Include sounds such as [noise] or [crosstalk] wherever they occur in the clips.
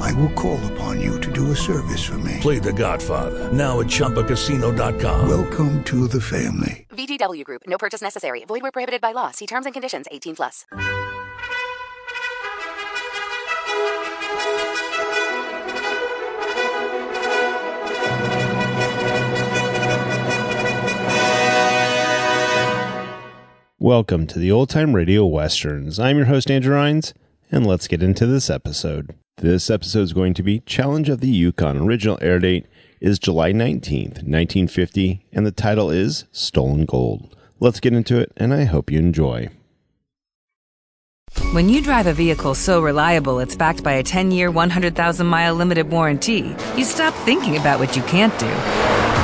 I will call upon you to do a service for me. Play The Godfather now at ChumbaCasino.com. Welcome to the family. VGW Group. No purchase necessary. Void where prohibited by law. See terms and conditions. 18 plus. Welcome to the Old Time Radio Westerns. I'm your host, Andrew Rhynes, and let's get into this episode. This episode is going to be Challenge of the Yukon. Original air date is July 19th, 1950, and the title is Stolen Gold. Let's get into it, and I hope you enjoy. When you drive a vehicle so reliable it's backed by a 10 year, 100,000 mile limited warranty, you stop thinking about what you can't do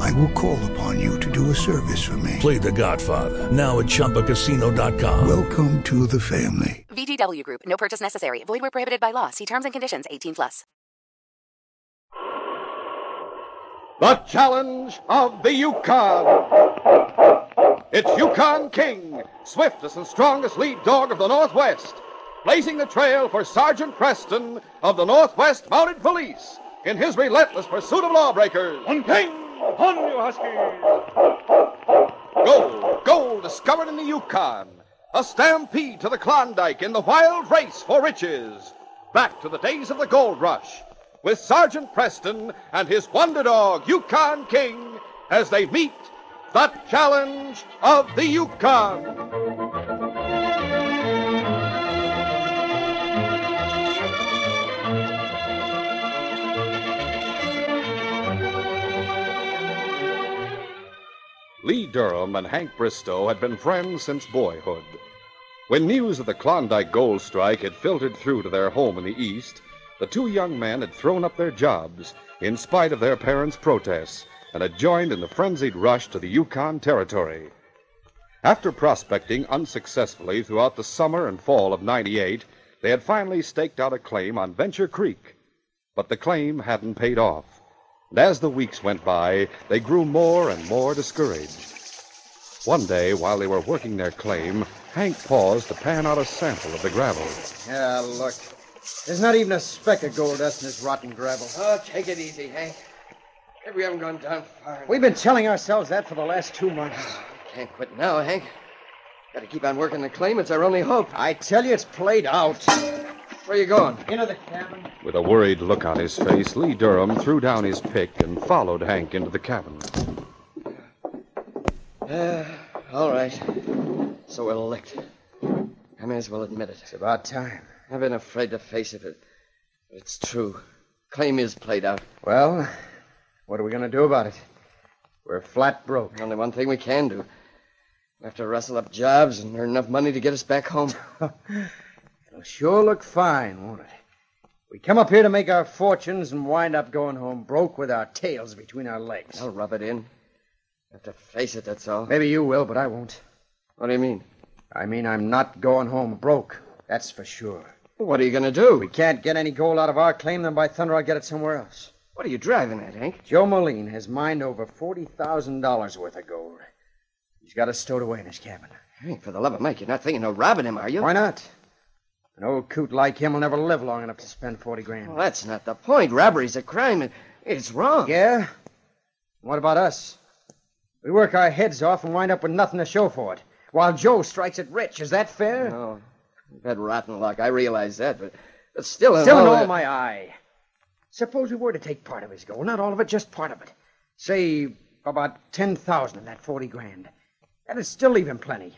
I will call upon you to do a service for me. Play The Godfather now at ChumbaCasino.com. Welcome to the family. VGW Group. No purchase necessary. Void where prohibited by law. See terms and conditions. 18 plus. The challenge of the Yukon. It's Yukon King, swiftest and strongest lead dog of the Northwest, blazing the trail for Sergeant Preston of the Northwest Mounted Police in his relentless pursuit of lawbreakers. On King, upon you, Huskies! Gold, gold discovered in the Yukon. A stampede to the Klondike in the wild race for riches. Back to the days of the gold rush with Sergeant Preston and his wonder dog, Yukon King, as they meet the challenge of the Yukon. Lee Durham and Hank Bristow had been friends since boyhood. When news of the Klondike gold strike had filtered through to their home in the East, the two young men had thrown up their jobs in spite of their parents' protests and had joined in the frenzied rush to the Yukon Territory. After prospecting unsuccessfully throughout the summer and fall of 98, they had finally staked out a claim on Venture Creek. But the claim hadn't paid off. And as the weeks went by, they grew more and more discouraged. One day, while they were working their claim, Hank paused to pan out a sample of the gravel. Yeah, look. There's not even a speck of gold dust in this rotten gravel. Oh, take it easy, Hank. Maybe we haven't gone down far. enough. We've been telling ourselves that for the last two months. Oh, can't quit now, Hank. Got to keep on working the claim. It's our only hope. I tell you, it's played out. Where you going? Into the cabin. With a worried look on his face, Lee Durham threw down his pick and followed Hank into the cabin. Uh, all right. So we're licked. I may as well admit it. It's about time. I've been afraid to face it, but it's true. Claim is played out. Well, what are we going to do about it? We're flat broke. Only one thing we can do. We have to rustle up jobs and earn enough money to get us back home. [laughs] It'll sure look fine, won't it? We come up here to make our fortunes and wind up going home broke with our tails between our legs. I'll rub it in. Have to face it, that's all. Maybe you will, but I won't. What do you mean? I mean, I'm not going home broke. That's for sure. What are you going to do? We can't get any gold out of our claim, then by thunder I'll get it somewhere else. What are you driving at, Hank? Joe Moline has mined over $40,000 worth of gold. He's got it stowed away in his cabin. Hank, for the love of Mike, you're not thinking of robbing him, are you? Why not? An old coot like him will never live long enough to spend 40 grand. Well, that's not the point. Robbery's a crime, and it's wrong. Yeah? What about us? We work our heads off and wind up with nothing to show for it, while Joe strikes it rich. Is that fair? No. You've had rotten luck. I realize that, but, but still in Still in all all that- my eye. Suppose we were to take part of his gold, not all of it, just part of it. Say about ten thousand of that forty grand. That'd still leave him plenty.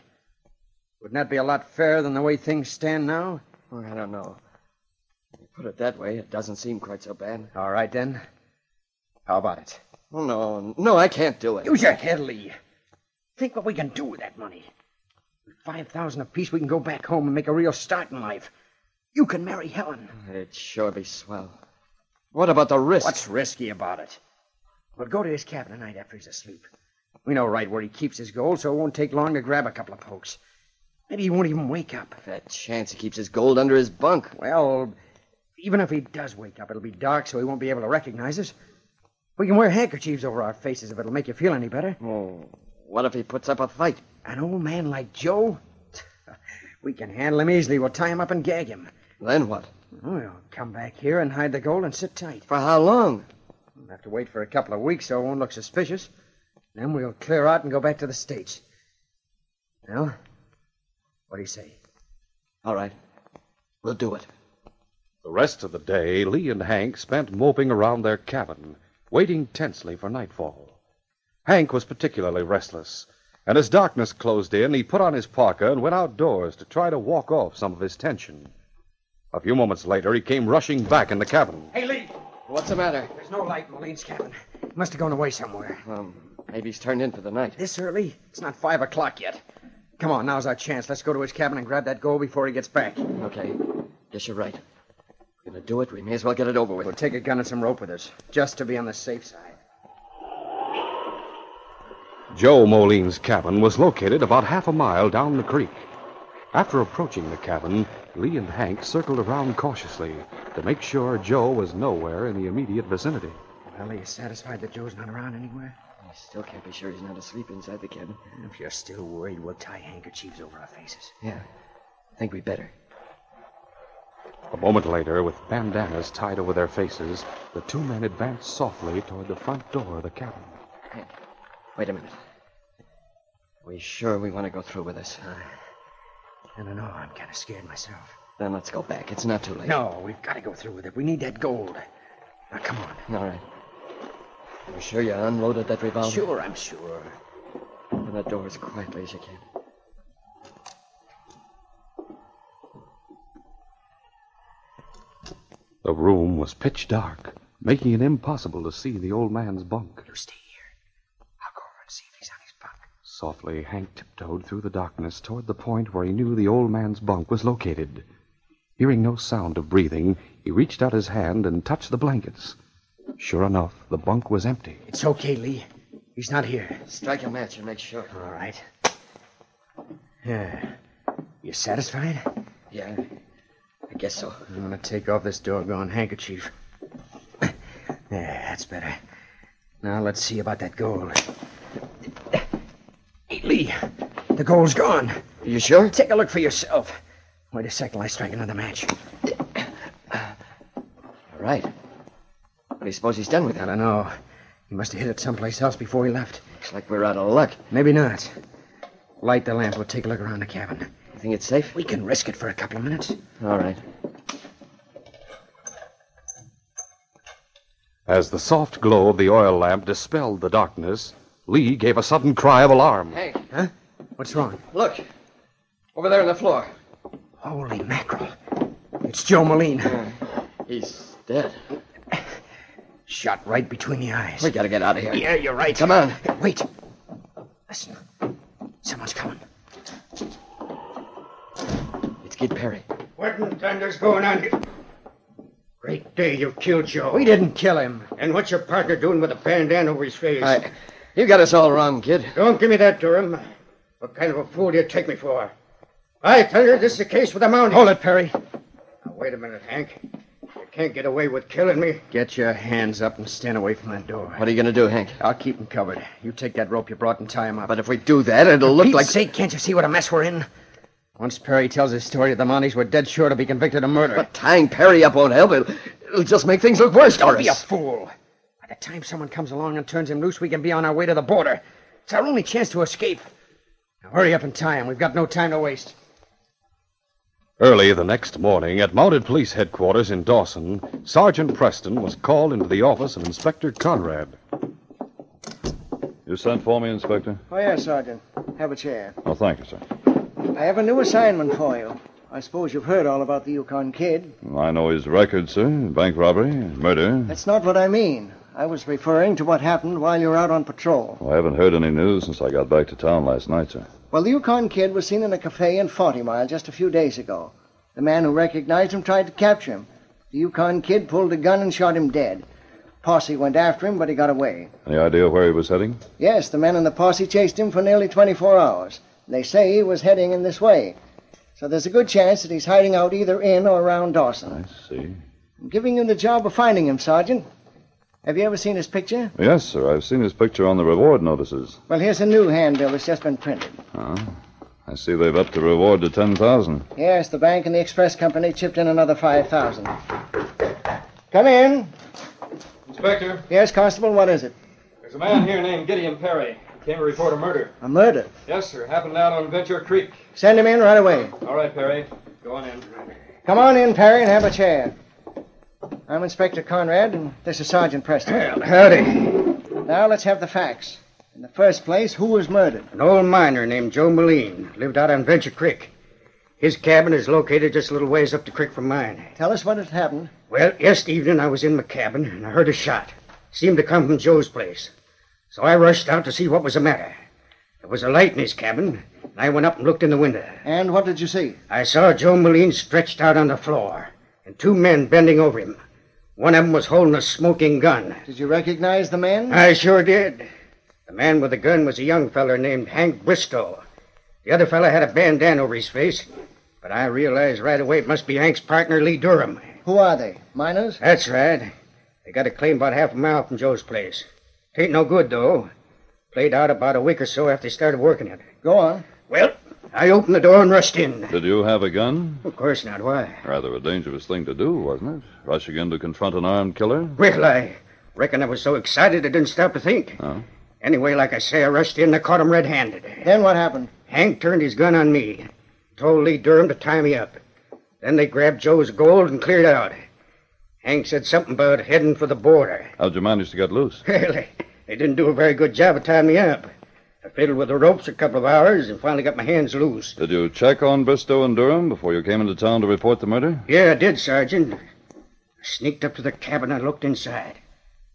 Wouldn't that be a lot fairer than the way things stand now? Well, I don't know. You put it that way, it doesn't seem quite so bad. All right then. How about it? Oh, no, no, I can't do it. Use your head, Lee. Think what we can do with that money. With five thousand apiece, we can go back home and make a real start in life. You can marry Helen. It'd sure be swell. What about the risk? What's risky about it? We'll go to his cabin tonight after he's asleep. We know right where he keeps his gold, so it won't take long to grab a couple of pokes. Maybe he won't even wake up. That chance he keeps his gold under his bunk. Well, even if he does wake up, it'll be dark, so he won't be able to recognize us. We can wear handkerchiefs over our faces if it'll make you feel any better. Oh, what if he puts up a fight? An old man like Joe? [laughs] We can handle him easily. We'll tie him up and gag him. Then what? We'll come back here and hide the gold and sit tight. For how long? We'll have to wait for a couple of weeks so it won't look suspicious. Then we'll clear out and go back to the States. Well, what do you say? All right. We'll do it. The rest of the day, Lee and Hank spent moping around their cabin, waiting tensely for nightfall. Hank was particularly restless, and as darkness closed in, he put on his parka and went outdoors to try to walk off some of his tension. A few moments later, he came rushing back in the cabin. Hey, Lee! What's the matter? There's no light in Moline's cabin. He must have gone away somewhere. Um, maybe he's turned in for the night. This early? It's not five o'clock yet. Come on, now's our chance. Let's go to his cabin and grab that gold before he gets back. Okay. Guess you're right. If we're gonna do it, we may as well get it over with. We'll take a gun and some rope with us, just to be on the safe side. Joe Moline's cabin was located about half a mile down the creek. After approaching the cabin, Lee and Hank circled around cautiously to make sure Joe was nowhere in the immediate vicinity. Well, are you satisfied that Joe's not around anywhere? I still can't be sure he's not asleep inside the cabin. If you're still worried, we'll tie handkerchiefs over our faces. Yeah. I think we better. A moment later, with bandanas tied over their faces, the two men advanced softly toward the front door of the cabin. Hank, wait a minute. We sure we want to go through with this? I don't know. I'm kind of scared myself. Then let's go back. It's not too late. No, we've got to go through with it. We need that gold. Now, come on. All right. You sure you unloaded that revolver? Sure, I'm sure. Open that door as quietly as you can. The room was pitch dark, making it impossible to see the old man's bunk. You stay here. I'll go over and see if he's on his bunk. Softly, Hank tiptoed through the darkness toward the point where he knew the old man's bunk was located. Hearing no sound of breathing, he reached out his hand and touched the blankets. Sure enough, the bunk was empty. It's okay, Lee. He's not here. Strike a match and make sure. All right. Yeah. You satisfied? Yeah, I guess so. I'm going to take off this doggone handkerchief. There, that's better. Now let's see about that gold. Hey, Lee, the gold's gone. You sure? Take a look for yourself. Wait a second, I strike another match. All right. What do you suppose he's done with that? I don't know. He must have hid it someplace else before he left. Looks like we're out of luck. Maybe not. Light the lamp. We'll take a look around the cabin. You think it's safe? We can risk it for a couple of minutes. All right. As the soft glow of the oil lamp dispelled the darkness, Lee gave a sudden cry of alarm. Hey, Huh? What's wrong? Look. Over there on the floor. Holy mackerel. It's Joe Moline. He's dead. Shot right between the eyes. We gotta get out of here. Yeah, you're right. Come on. Wait. Listen. Someone's coming. It's Kid Perry. What in thunder's going on here? Great day, you killed Joe. We didn't kill him. And what's your partner doing with a bandana over his face? I, you got us all wrong, kid. Don't give me that, Durham. What kind of a fool do you take me for? I tell you, this is the case with the Mounties. Hold it, Perry. Now, wait a minute, Hank. You can't get away with killing me. Get your hands up and stand away from that door. What are you gonna do, Hank? I'll keep him covered. You take that rope you brought and tie him up. But if we do that, it'll look Pete's like. sake, can't you see what a mess we're in? Once Perry tells his story to the Mounties, we're dead sure to be convicted of murder. But tying Perry up won't help. It'll, it'll just make things look worse Don't for be a us. fool. By the time someone comes along and turns him loose, we can be on our way to the border. It's our only chance to escape. Now hurry up and tie him. We've got no time to waste. Early the next morning, at Mounted Police Headquarters in Dawson, Sergeant Preston was called into the office of Inspector Conrad. You sent for me, Inspector? Oh, yes, Sergeant. Have a chair. Oh, thank you, sir. I have a new assignment for you. I suppose you've heard all about the Yukon Kid. I know his record, sir. Bank robbery, murder. That's not what I mean. I was referring to what happened while you were out on patrol. I haven't heard any news since I got back to town last night, sir. Well, the Yukon Kid was seen in a cafe in Forty Mile just a few days ago. The man who recognized him tried to capture him. The Yukon Kid pulled a gun and shot him dead. Posse went after him, but he got away. Any idea where he was heading? Yes, the men in the posse chased him for nearly 24 hours. They say he was heading in this way. So there's a good chance that he's hiding out either in or around Dawson. I see. I'm giving you the job of finding him, Sergeant. Have you ever seen his picture? Yes, sir. I've seen his picture on the reward notices. Well, here's a new handbill that's just been printed. Oh. I see they've upped the reward to 10000 Yes, the bank and the express company chipped in another 5000 Come in. Inspector, Yes, Constable, what is it? there's a man here named Gideon Perry. Came to report a murder. A murder. Yes, sir. Happened out on Venture Creek. Send him in right away. All right, Perry. Go on in. Come on in, Perry, and have a chair. I'm Inspector Conrad, and this is Sergeant Preston. Well, howdy. Now let's have the facts. In the first place, who was murdered? An old miner named Joe Moline lived out on Venture Creek. His cabin is located just a little ways up the creek from mine. Tell us what had happened. Well, yesterday evening I was in my cabin and I heard a shot. Seemed to come from Joe's place. So I rushed out to see what was the matter. There was a light in his cabin, and I went up and looked in the window. And what did you see? I saw Joe Moline stretched out on the floor, and two men bending over him. One of them was holding a smoking gun. Did you recognize the man? I sure did. The man with the gun was a young feller named Hank Bristow. The other feller had a bandana over his face, but I realized right away it must be Hank's partner, Lee Durham. Who are they? Miners? That's right. They got a claim about half a mile from Joe's place. Tain't no good, though. Played out about a week or so after they started working it. Go on. Well, I opened the door and rushed in. Did you have a gun? Of course not. Why? Rather a dangerous thing to do, wasn't it? Rushing in to confront an armed killer? Well, I reckon I was so excited I didn't stop to think. Oh. Anyway, like I say, I rushed in and I caught him red handed. Then what happened? Hank turned his gun on me, told Lee Durham to tie me up. Then they grabbed Joe's gold and cleared out. Hank said something about heading for the border. How'd you manage to get loose? [laughs] Well, they, they didn't do a very good job of tying me up. I fiddled with the ropes a couple of hours and finally got my hands loose. Did you check on Bristow and Durham before you came into town to report the murder? Yeah, I did, Sergeant. I sneaked up to the cabin and looked inside.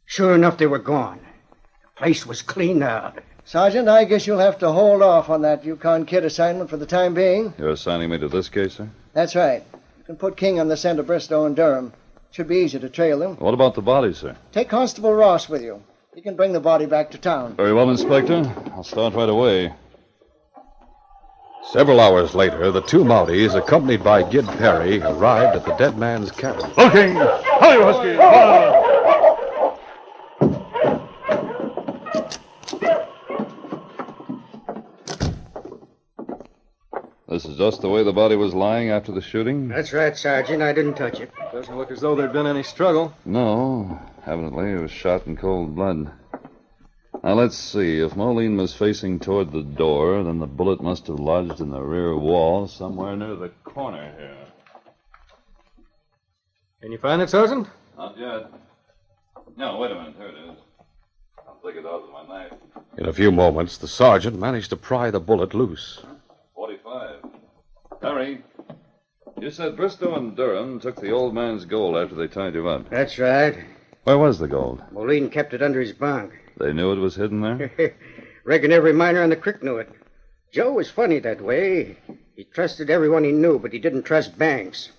Sure enough, they were gone. The place was cleaned out. Sergeant, I guess you'll have to hold off on that Yukon Kid assignment for the time being. You're assigning me to this case, sir? That's right. You can put King on the scent of Bristow and Durham. Should be easy to trail them. What about the body, sir? Take Constable Ross with you. He can bring the body back to town. Very well, Inspector. I'll start right away. Several hours later, the two Mounties, accompanied by Gid Perry, arrived at the dead man's cabin. Looking! Hi, Husky! Just the way the body was lying after the shooting? That's right, Sergeant. I didn't touch it. Doesn't look as though there'd been any struggle. No. Evidently, it was shot in cold blood. Now, let's see. If Moline was facing toward the door, then the bullet must have lodged in the rear wall somewhere near the corner here. Can you find it, Sergeant? Not yet. No, wait a minute. Here it is. I'll take it out with my knife. In a few moments, the sergeant managed to pry the bullet loose. 45. Perry, you said Bristow and Durham took the old man's gold after they tied you up. That's right. Where was the gold? Moline kept it under his bunk. They knew it was hidden there? [laughs] Reckon every miner on the creek knew it. Joe was funny that way. He trusted everyone he knew, but he didn't trust banks.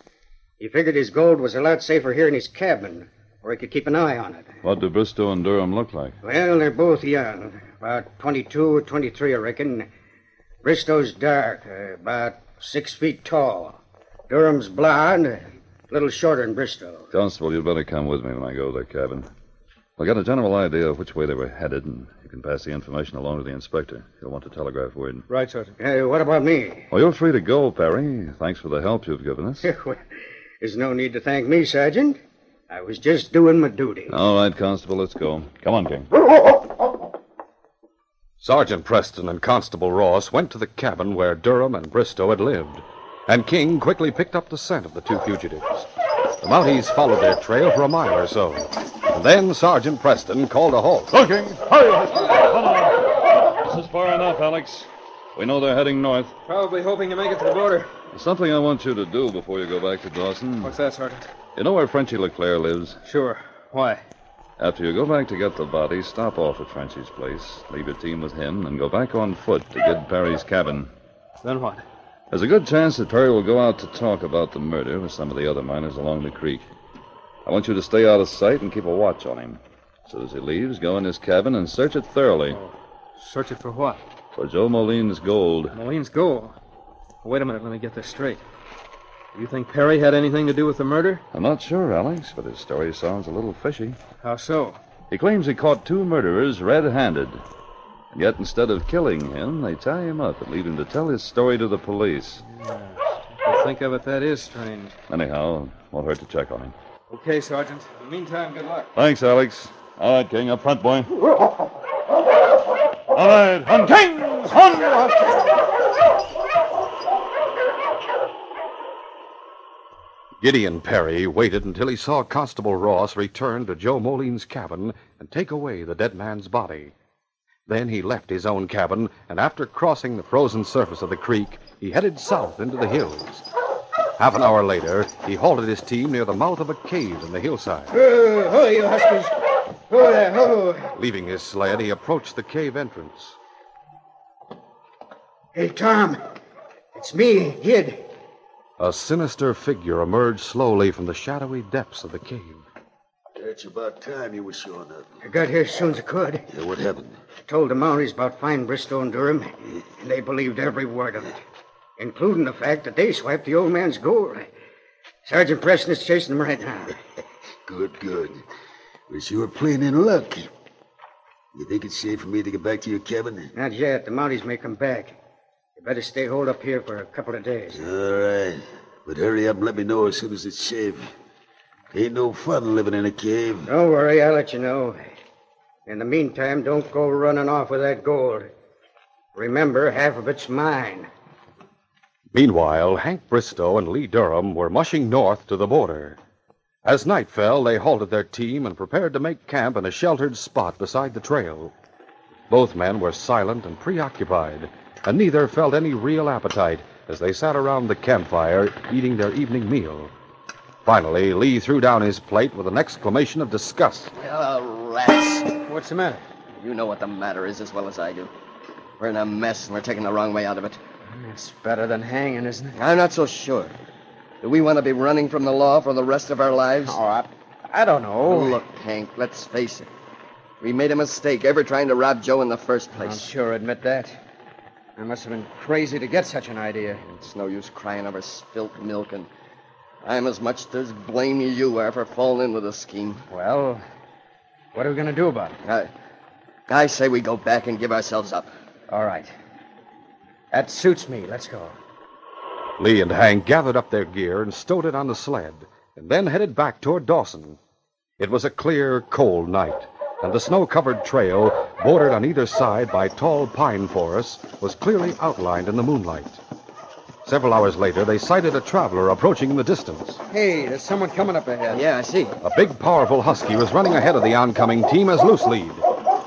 He figured his gold was a lot safer here in his cabin, where he could keep an eye on it. What do Bristow and Durham look like? Well, they're both young. About 22 or 23, I reckon. Bristow's dark, uh, about six feet tall. Durham's blond, a little shorter than Bristow. Constable, you'd better come with me when I go to their cabin. I'll get a general idea of which way they were headed, and you can pass the information along to the inspector. He'll want to telegraph word. Right, Sergeant. Hey, what about me? Well, you're free to go, Perry. Thanks for the help you've given us. [laughs] There's no need to thank me, Sergeant. I was just doing my duty. All right, Constable, let's go. Come on, King. Oh, oh, oh. Sergeant Preston and Constable Ross went to the cabin where Durham and Bristow had lived, and King quickly picked up the scent of the two fugitives. The Mounties followed their trail for a mile or so, and then Sergeant Preston called a halt. Looking! Hurry, Husky! This is far enough, Alex. We know they're heading north. Probably hoping to make it to the border. There's something I want you to do before you go back to Dawson. What's that, Sergeant? You know where Frenchy Leclerc lives? Sure. Why? After you go back to get the body, stop off at Frenchy's place, leave your team with him, and go back on foot to Gid Perry's cabin. Then what? There's a good chance that Perry will go out to talk about the murder with some of the other miners along the creek. I want you to stay out of sight and keep a watch on him. As soon as he leaves, go in his cabin and search it thoroughly. Oh, search it for what? For Joe Moline's gold. Moline's gold. Wait a minute, let me get this straight. Do you think Perry had anything to do with the murder? I'm not sure, Alex, but his story sounds a little fishy. How so? He claims he caught two murderers red handed. And yet, instead of killing him, they tie him up and leave him to tell his story to the police. To think of it, that is strange. Anyhow, won't hurt to check on him. Okay, Sergeant. In the meantime, good luck. Thanks, Alex. All right, King, up front, boy. All right, on Kings! Gideon Perry waited until he saw Constable Ross return to Joe Moline's cabin and take away the dead man's body. Then he left his own cabin, and after crossing the frozen surface of the creek, he headed south into the hills. Half an hour later, he halted his team near the mouth of a cave in the hillside. Oh, ho, you huskies. Ho there, ho. Leaving his sled, he approached the cave entrance. Hey, Tom. It's me, Gid. A sinister figure emerged slowly from the shadowy depths of the cave. It's about time you were showing up. I got here as soon as I could. Yeah, what happened? I told the Mounties about finding Bristow and Durham, and they believed every word of it, including the fact that they swiped the old man's gold. Sergeant Preston is chasing them right now. [laughs] Good, good. We're sure playing in luck. You think it's safe for me to get back to your cabin? Not yet. The Mounties may come back. You better stay holed up here for a couple of days. All right. But hurry up and let me know as soon as it's safe. Ain't no fun living in a cave. Don't worry, I'll let you know. In the meantime, don't go running off with that gold. Remember, half of it's mine. Meanwhile, Hank Bristow and Lee Durham were mushing north to the border. As night fell, they halted their team and prepared to make camp in a sheltered spot beside the trail. Both men were silent and preoccupied, and neither felt any real appetite as they sat around the campfire eating their evening meal. Finally, Lee threw down his plate with an exclamation of disgust. Oh, rats. What's the matter? You know what the matter is as well as I do. We're in a mess and we're taking the wrong way out of it. It's better than hanging, isn't it? I'm not so sure. Do we want to be running from the law for the rest of our lives? Oh, I, I don't know. Look, Hank, let's face it. We made a mistake ever trying to rob Joe in the first place. I'll sure admit that. I must have been crazy to get such an idea. It's no use crying over spilt milk, and I'm as much to blame as you are for falling in with the scheme. Well, what are we going to do about it? I, I say we go back and give ourselves up. All right. That suits me. Let's go. Lee and Hank gathered up their gear and stowed it on the sled, and then headed back toward Dawson. It was a clear, cold night, and the snow covered trail, bordered on either side by tall pine forests, was clearly outlined in the moonlight. Several hours later, they sighted a traveler approaching in the distance. Hey, there's someone coming up ahead. Yeah, I see. A big, powerful husky was running ahead of the oncoming team as loose lead.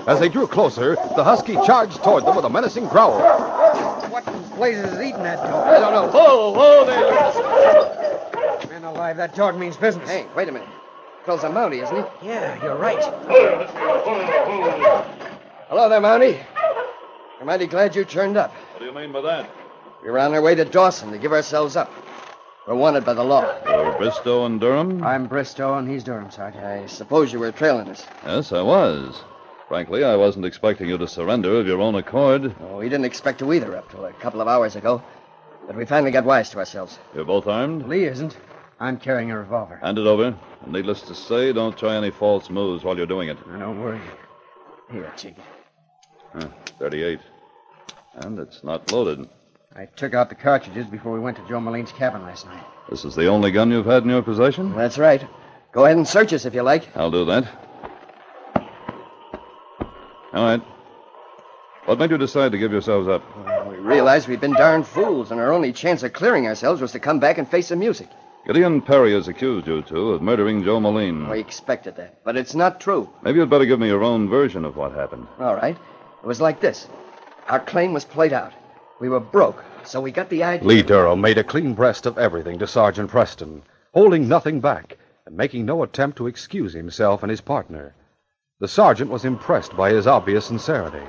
As they drew closer, the husky charged toward them with a menacing growl. What in blazes is eating that dog? I don't know. Whoa, whoa there. Man alive, that dog means business. Hey, wait a minute. Phil's a Mountie, isn't he? Yeah, you're right. Hello there, Mountie. I'm mighty glad you turned up. What do you mean by that? We were on our way to Dawson to give ourselves up. We're wanted by the law. You're Bristow and Durham? I'm Bristow, and he's Durham, Sergeant. I suppose you were trailing us. Yes, I was. Frankly, I wasn't expecting you to surrender of your own accord. Oh, we didn't expect to either up till a couple of hours ago. But we finally got wise to ourselves. You're both armed? Lee isn't. I'm carrying a revolver. Hand it over. And needless to say, don't try any false moves while you're doing it. Now, don't worry. Here, take it. Huh, 38. And it's not loaded. I took out the cartridges before we went to Joe Moline's cabin last night. This is the only gun you've had in your possession? That's right. Go ahead and search us if you like. I'll do that. All right. What made you decide to give yourselves up? We realized we'd been darn fools, and our only chance of clearing ourselves was to come back and face the music. Gideon Perry has accused you two of murdering Joe Moline. We expected that, but it's not true. Maybe you'd better give me your own version of what happened. All right. It was like this. Our claim was played out. We were broke, so we got the idea. Lee Durham made a clean breast of everything to Sergeant Preston, holding nothing back and making no attempt to excuse himself and his partner. The sergeant was impressed by his obvious sincerity.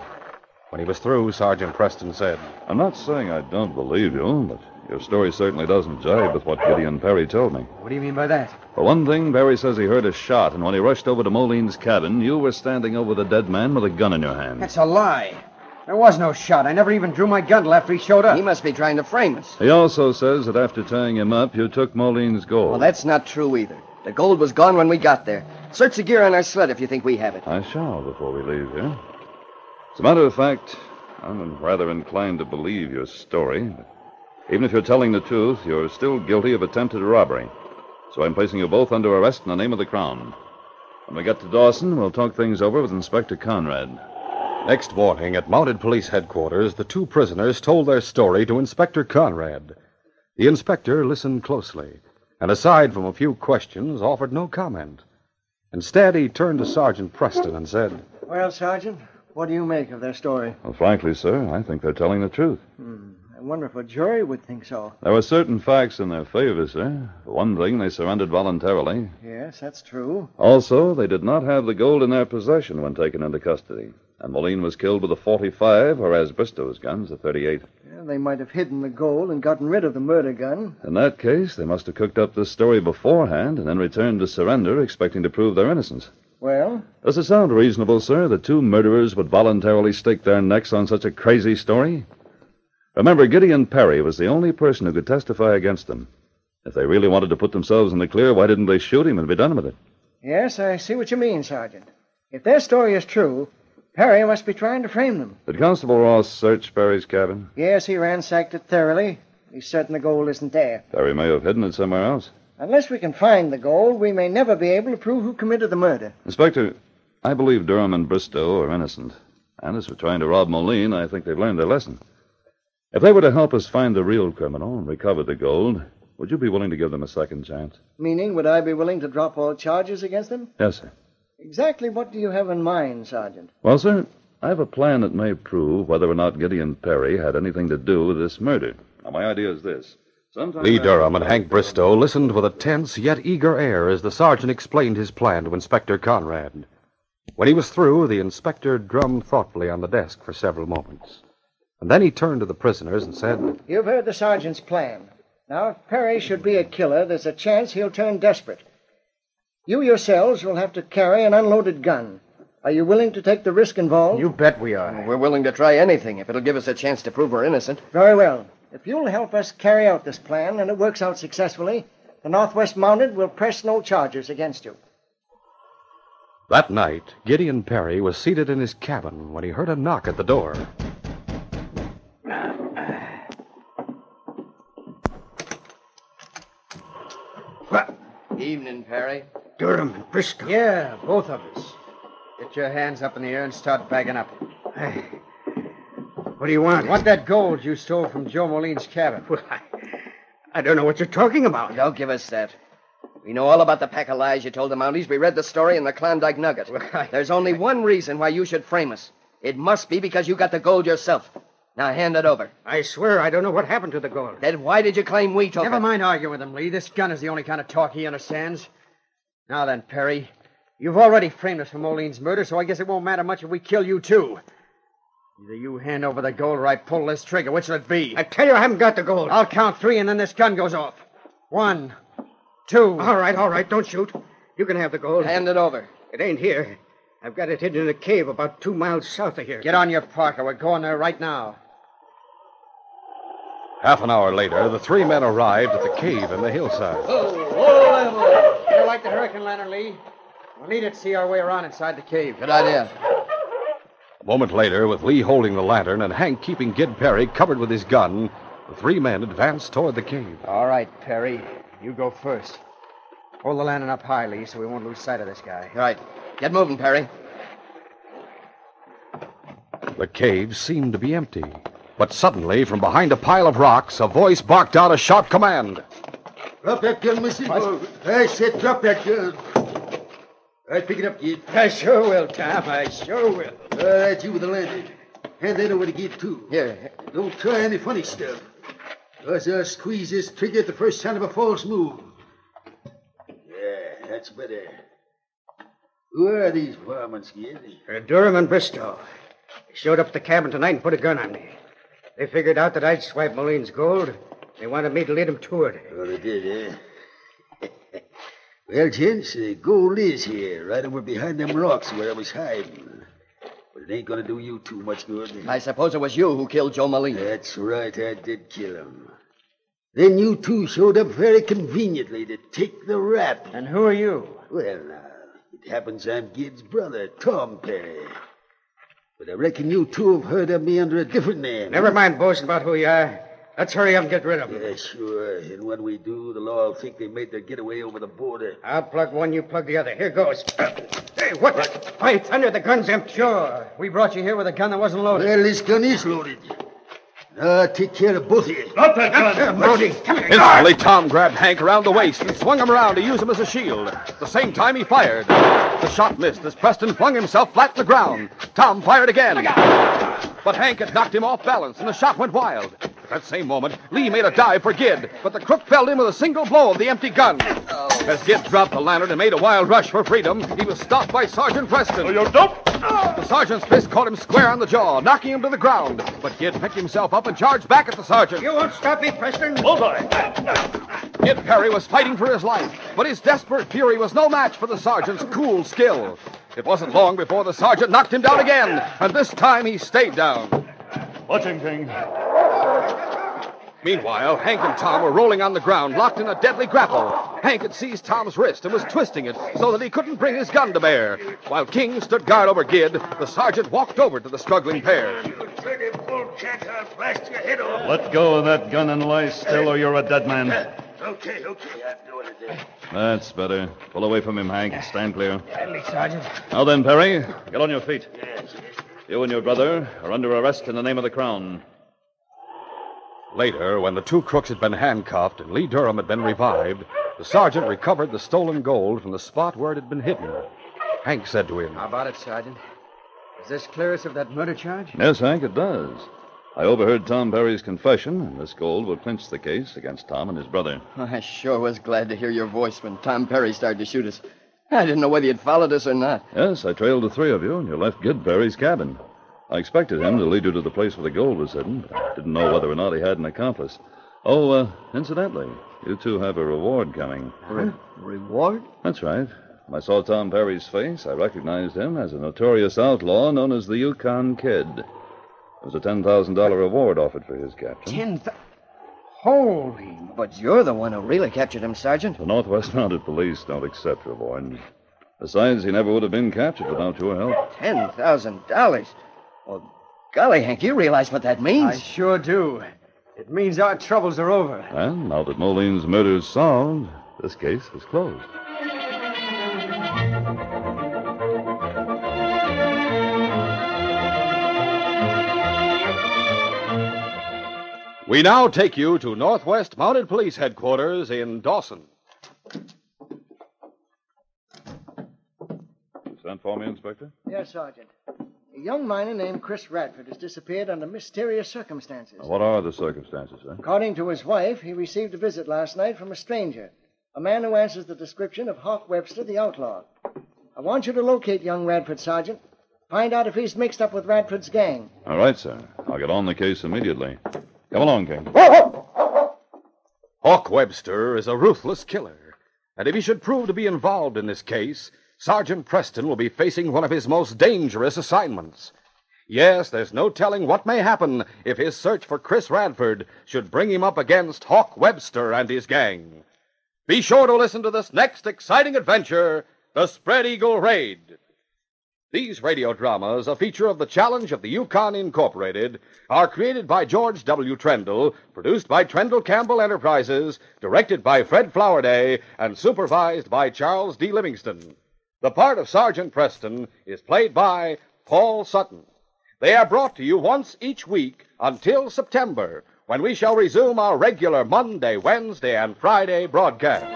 When he was through, Sergeant Preston said, I'm not saying I don't believe you, but your story certainly doesn't jibe with what Gideon Perry told me. What do you mean by that? For one thing, Perry says he heard a shot, and when he rushed over to Moline's cabin, you were standing over the dead man with a gun in your hand. That's a lie. There was no shot. I never even drew my gun till after he showed up. He must be trying to frame us. He also says that after tying him up, you took Moline's gold. Well, that's not true either. The gold was gone when we got there. Search the gear on our sled if you think we have it. I shall before we leave here. As a matter of fact, I'm rather inclined to believe your story. Even if you're telling the truth, you're still guilty of attempted robbery. So I'm placing you both under arrest in the name of the Crown. When we get to Dawson, we'll talk things over with Inspector Conrad. Next morning, at Mounted Police Headquarters, the two prisoners told their story to Inspector Conrad. The inspector listened closely, and aside from a few questions, offered no comment. Instead, he turned to Sergeant Preston and said, Well, Sergeant, what do you make of their story? Well, frankly, sir, I think they're telling the truth. Hmm. I wonder if a jury would think so. There were certain facts in their favor, sir. For one thing, they surrendered voluntarily. Yes, that's true. Also, they did not have the gold in their possession when taken into custody. And Moline was killed with a 45, whereas Bristow's gun's a 38. Yeah, they might have hidden the gold and gotten rid of the murder gun. In that case, they must have cooked up this story beforehand and then returned to surrender, expecting to prove their innocence. Well, Does it sound reasonable, sir, that two murderers would voluntarily stake their necks on such a crazy story? Remember, Gideon Perry was the only person who could testify against them. If they really wanted to put themselves in the clear, why didn't they shoot him and be done with it? yes, I see what you mean, Sergeant. If their story is true, Perry must be trying to frame them. Did Constable Ross search Perry's cabin? Yes, he ransacked it thoroughly. He's certain the gold isn't there. Perry may have hidden it somewhere else. Unless we can find the gold, we may never be able to prove who committed the murder. Inspector, I believe Durham and Bristow are innocent. And as for trying to rob Moline, I think they've learned their lesson. If they were to help us find the real criminal and recover the gold, would you be willing to give them a second chance? Meaning, would I be willing to drop all charges against them? Yes, sir. Exactly what do you have in mind, Sergeant? Well, sir, I have a plan that may prove whether or not Gideon Perry had anything to do with this murder. Now, my idea is this. Sometime Lee Durham and Hank Bristow listened with a tense yet eager air as the sergeant explained his plan to Inspector Conrad. When he was through, the inspector drummed thoughtfully on the desk for several moments. And then he turned to the prisoners and said, You've heard the sergeant's plan. Now, if Perry should be a killer, there's a chance he'll turn desperate. You yourselves will have to carry an unloaded gun. Are you willing to take the risk involved? You bet we are. We're willing to try anything if it'll give us a chance to prove we're innocent. Very well. If you'll help us carry out this plan and it works out successfully, the Northwest Mounted will press no charges against you. That night, Gideon Perry was seated in his cabin when he heard a knock at the door. Evening, Perry. Durham and Bristow. Yeah, both of us. Get your hands up in the air and start backing up. Hey, what do you want? Want that gold you stole from Joe Moline's cabin. Well, I, I don't know what you're talking about. Don't give us that. We know all about the pack of lies you told the Mounties. We read the story in the Klondike Nugget. There's only one reason why you should frame us. It must be because you got the gold yourself. Now hand it over. I swear I don't know what happened to the gold. Then why did you claim we took Never it? mind arguing with him, Lee. This gun is the only kind of talk he understands. Now then, Perry, you've already framed us for Moline's murder, so I guess it won't matter much if we kill you, too. Either you hand over the gold or I pull this trigger. Which will it be? I tell you, I haven't got the gold. I'll count three, and then this gun goes off. One, two. All right, all right. Don't shoot. You can have the gold. Hand it over. It ain't here. I've got it hidden in a cave about two miles south of here. Get on your parka. We're going there right now. Half an hour later, the three men arrived at the cave in the hillside. Oh, oh, oh. You like the hurricane lantern, Lee? We'll need it to see our way around inside the cave. Good idea. A moment later, with Lee holding the lantern and Hank keeping Gid Perry covered with his gun, the three men advanced toward the cave. All right, Perry. You go first. Hold the lantern up high, Lee, so we won't lose sight of this guy. All right. Get moving, Perry. The cave seemed to be empty. But suddenly, from behind a pile of rocks, a voice barked out a sharp command. Drop that gun, Missy. I said drop that gun. All right, pick it up, kid. I sure will, Tom. I sure will. All right, you with the lantern. Hand that over to Kid, too. Here. Don't try any funny stuff. Cause I'll squeeze this trigger at the first sign of a false move. Yeah, that's better. Who are these varmints, Kid? Uh, Durham and Bristow. They showed up at the cabin tonight and put a gun on me. They figured out that I'd swipe Moline's gold. They wanted me to lead them to it. Oh, they did, eh? [laughs] well, gents, the gold is here, right over behind them rocks where I was hiding. But it ain't gonna do you too much good. I suppose it was you who killed Joe Moline. That's right, I did kill him. Then you two showed up very conveniently to take the rap. And who are you? Well, now, it happens I'm Gid's brother, Tom Perry. But I reckon you two have heard of me under a different name. Never mind boasting about who you are. Let's hurry up and get rid of them. Yeah, sure. And when we do, the law will think they made their getaway over the border. I'll plug one, you plug the other. Here goes. [clears throat] Hey, what? the- Why, thunder, the gun's empty. Sure. We brought you here with a gun that wasn't loaded. Well, this gun is loaded. Now, take care of both of you. Drop that gun. Uh, Brody, come here. Instantly, Tom grabbed Hank around the waist and swung him around to use him as a shield. At the same time, he fired. The shot missed as Preston flung himself flat to the ground. Tom fired again. But Hank had knocked him off balance, and the shot went wild. At that same moment, Lee made a dive for Gid, but the crook felled him with a single blow of the empty gun. Oh. As Gid dropped the lantern and made a wild rush for freedom, he was stopped by Sergeant Preston. Oh, You dope! The sergeant's fist caught him square on the jaw, knocking him to the ground. But Gid picked himself up and charged back at the sergeant. You won't stop me, Preston. Bullseye! Gid Perry was fighting for his life, but his desperate fury was no match for the sergeant's cool skill. It wasn't long before the sergeant knocked him down again, and this time he stayed down. Watch him, King. Meanwhile, Hank and Tom were rolling on the ground, locked in a deadly grapple. Hank had seized Tom's wrist and was twisting it so that he couldn't bring his gun to bear. While King stood guard over Gid, the sergeant walked over to the struggling pair. Let go of that gun and lie still, or you're a dead man. Okay, okay, I'm doing it. That's better. Pull away from him, Hank. Stand clear. Deadly, Sergeant. Now then, Perry, get on your feet. You and your brother are under arrest in the name of the Crown. Later, when the two crooks had been handcuffed and Lee Durham had been revived, the sergeant recovered the stolen gold from the spot where it had been hidden. Hank said to him, How about it, Sergeant? Does this clear us of that murder charge? Yes, Hank, it does. I overheard Tom Perry's confession, and this gold will clinch the case against Tom and his brother. [laughs] I sure was glad to hear your voice when Tom Perry started to shoot us. I didn't know whether you'd followed us or not. Yes, I trailed the three of you, and you left Gid Perry's cabin. I expected him to lead you to the place where the gold was hidden, but I didn't know whether or not he had an accomplice. Oh, uh, incidentally, you two have a reward coming. Re- reward? That's right. When I saw Tom Perry's face, I recognized him as a notorious outlaw known as the Yukon Kid. There was a $10,000 reward offered for his capture. Ten th- Holy. But you're the one who really captured him, Sergeant. The Northwest [laughs] Mounted Police don't accept rewards. Besides, he never would have been captured without your help. Ten thousand dollars. Well, golly, Hank, you realize what that means? I sure do. It means our troubles are over. And now that Moline's murder is solved, this case is closed. We now take you to Northwest Mounted Police Headquarters in Dawson. You sent for me, Inspector? Yes, Sergeant. A young miner named Chris Radford has disappeared under mysterious circumstances. What are the circumstances, sir? According to his wife, he received a visit last night from a stranger, a man who answers the description of Hawk Webster, the outlaw. I want you to locate young Radford, Sergeant. Find out if he's mixed up with Radford's gang. All right, sir. I'll get on the case immediately. Come along, King. Hawk Webster is a ruthless killer, and if he should prove to be involved in this case, Sergeant Preston will be facing one of his most dangerous assignments. Yes, there's no telling what may happen if his search for Chris Radford should bring him up against Hawk Webster and his gang. Be sure to listen to this next exciting adventure, The Spread Eagle Raid. These radio dramas, a feature of the Challenge of the Yukon Incorporated, are created by George W. Trendle, produced by Trendle Campbell Enterprises, directed by Fred Flowerday, and supervised by Charles D. Livingston. The part of Sergeant Preston is played by Paul Sutton. They are brought to you once each week until September, when we shall resume our regular Monday, Wednesday, and Friday broadcasts.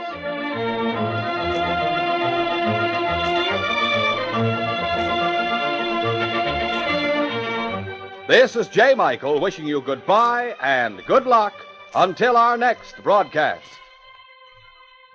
This is Jay Michael wishing you goodbye and good luck until our next broadcast.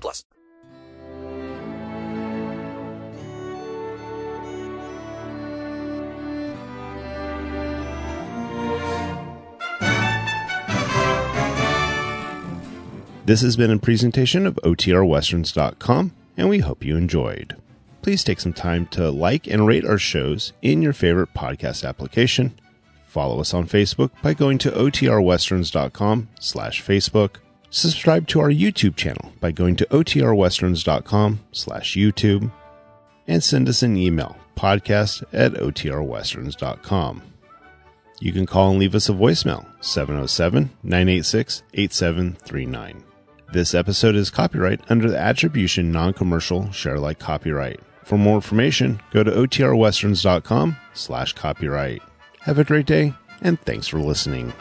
plus. This has been a presentation of OTRWesterns.com, and we hope you enjoyed. Please take some time to like and rate our shows in your favorite podcast application. Follow us on Facebook by going to OTRWesterns.com slash Facebook. Subscribe to our YouTube channel by going to OTRWesterns.com slash YouTube. And send us an email, podcast at OTRWesterns.com. You can call and leave us a voicemail, 707 986 8739. This episode is copyright under the Attribution Non Commercial Share Like Copyright. For more information, go to OTRWesterns.com slash copyright. Have a great day, and thanks for listening.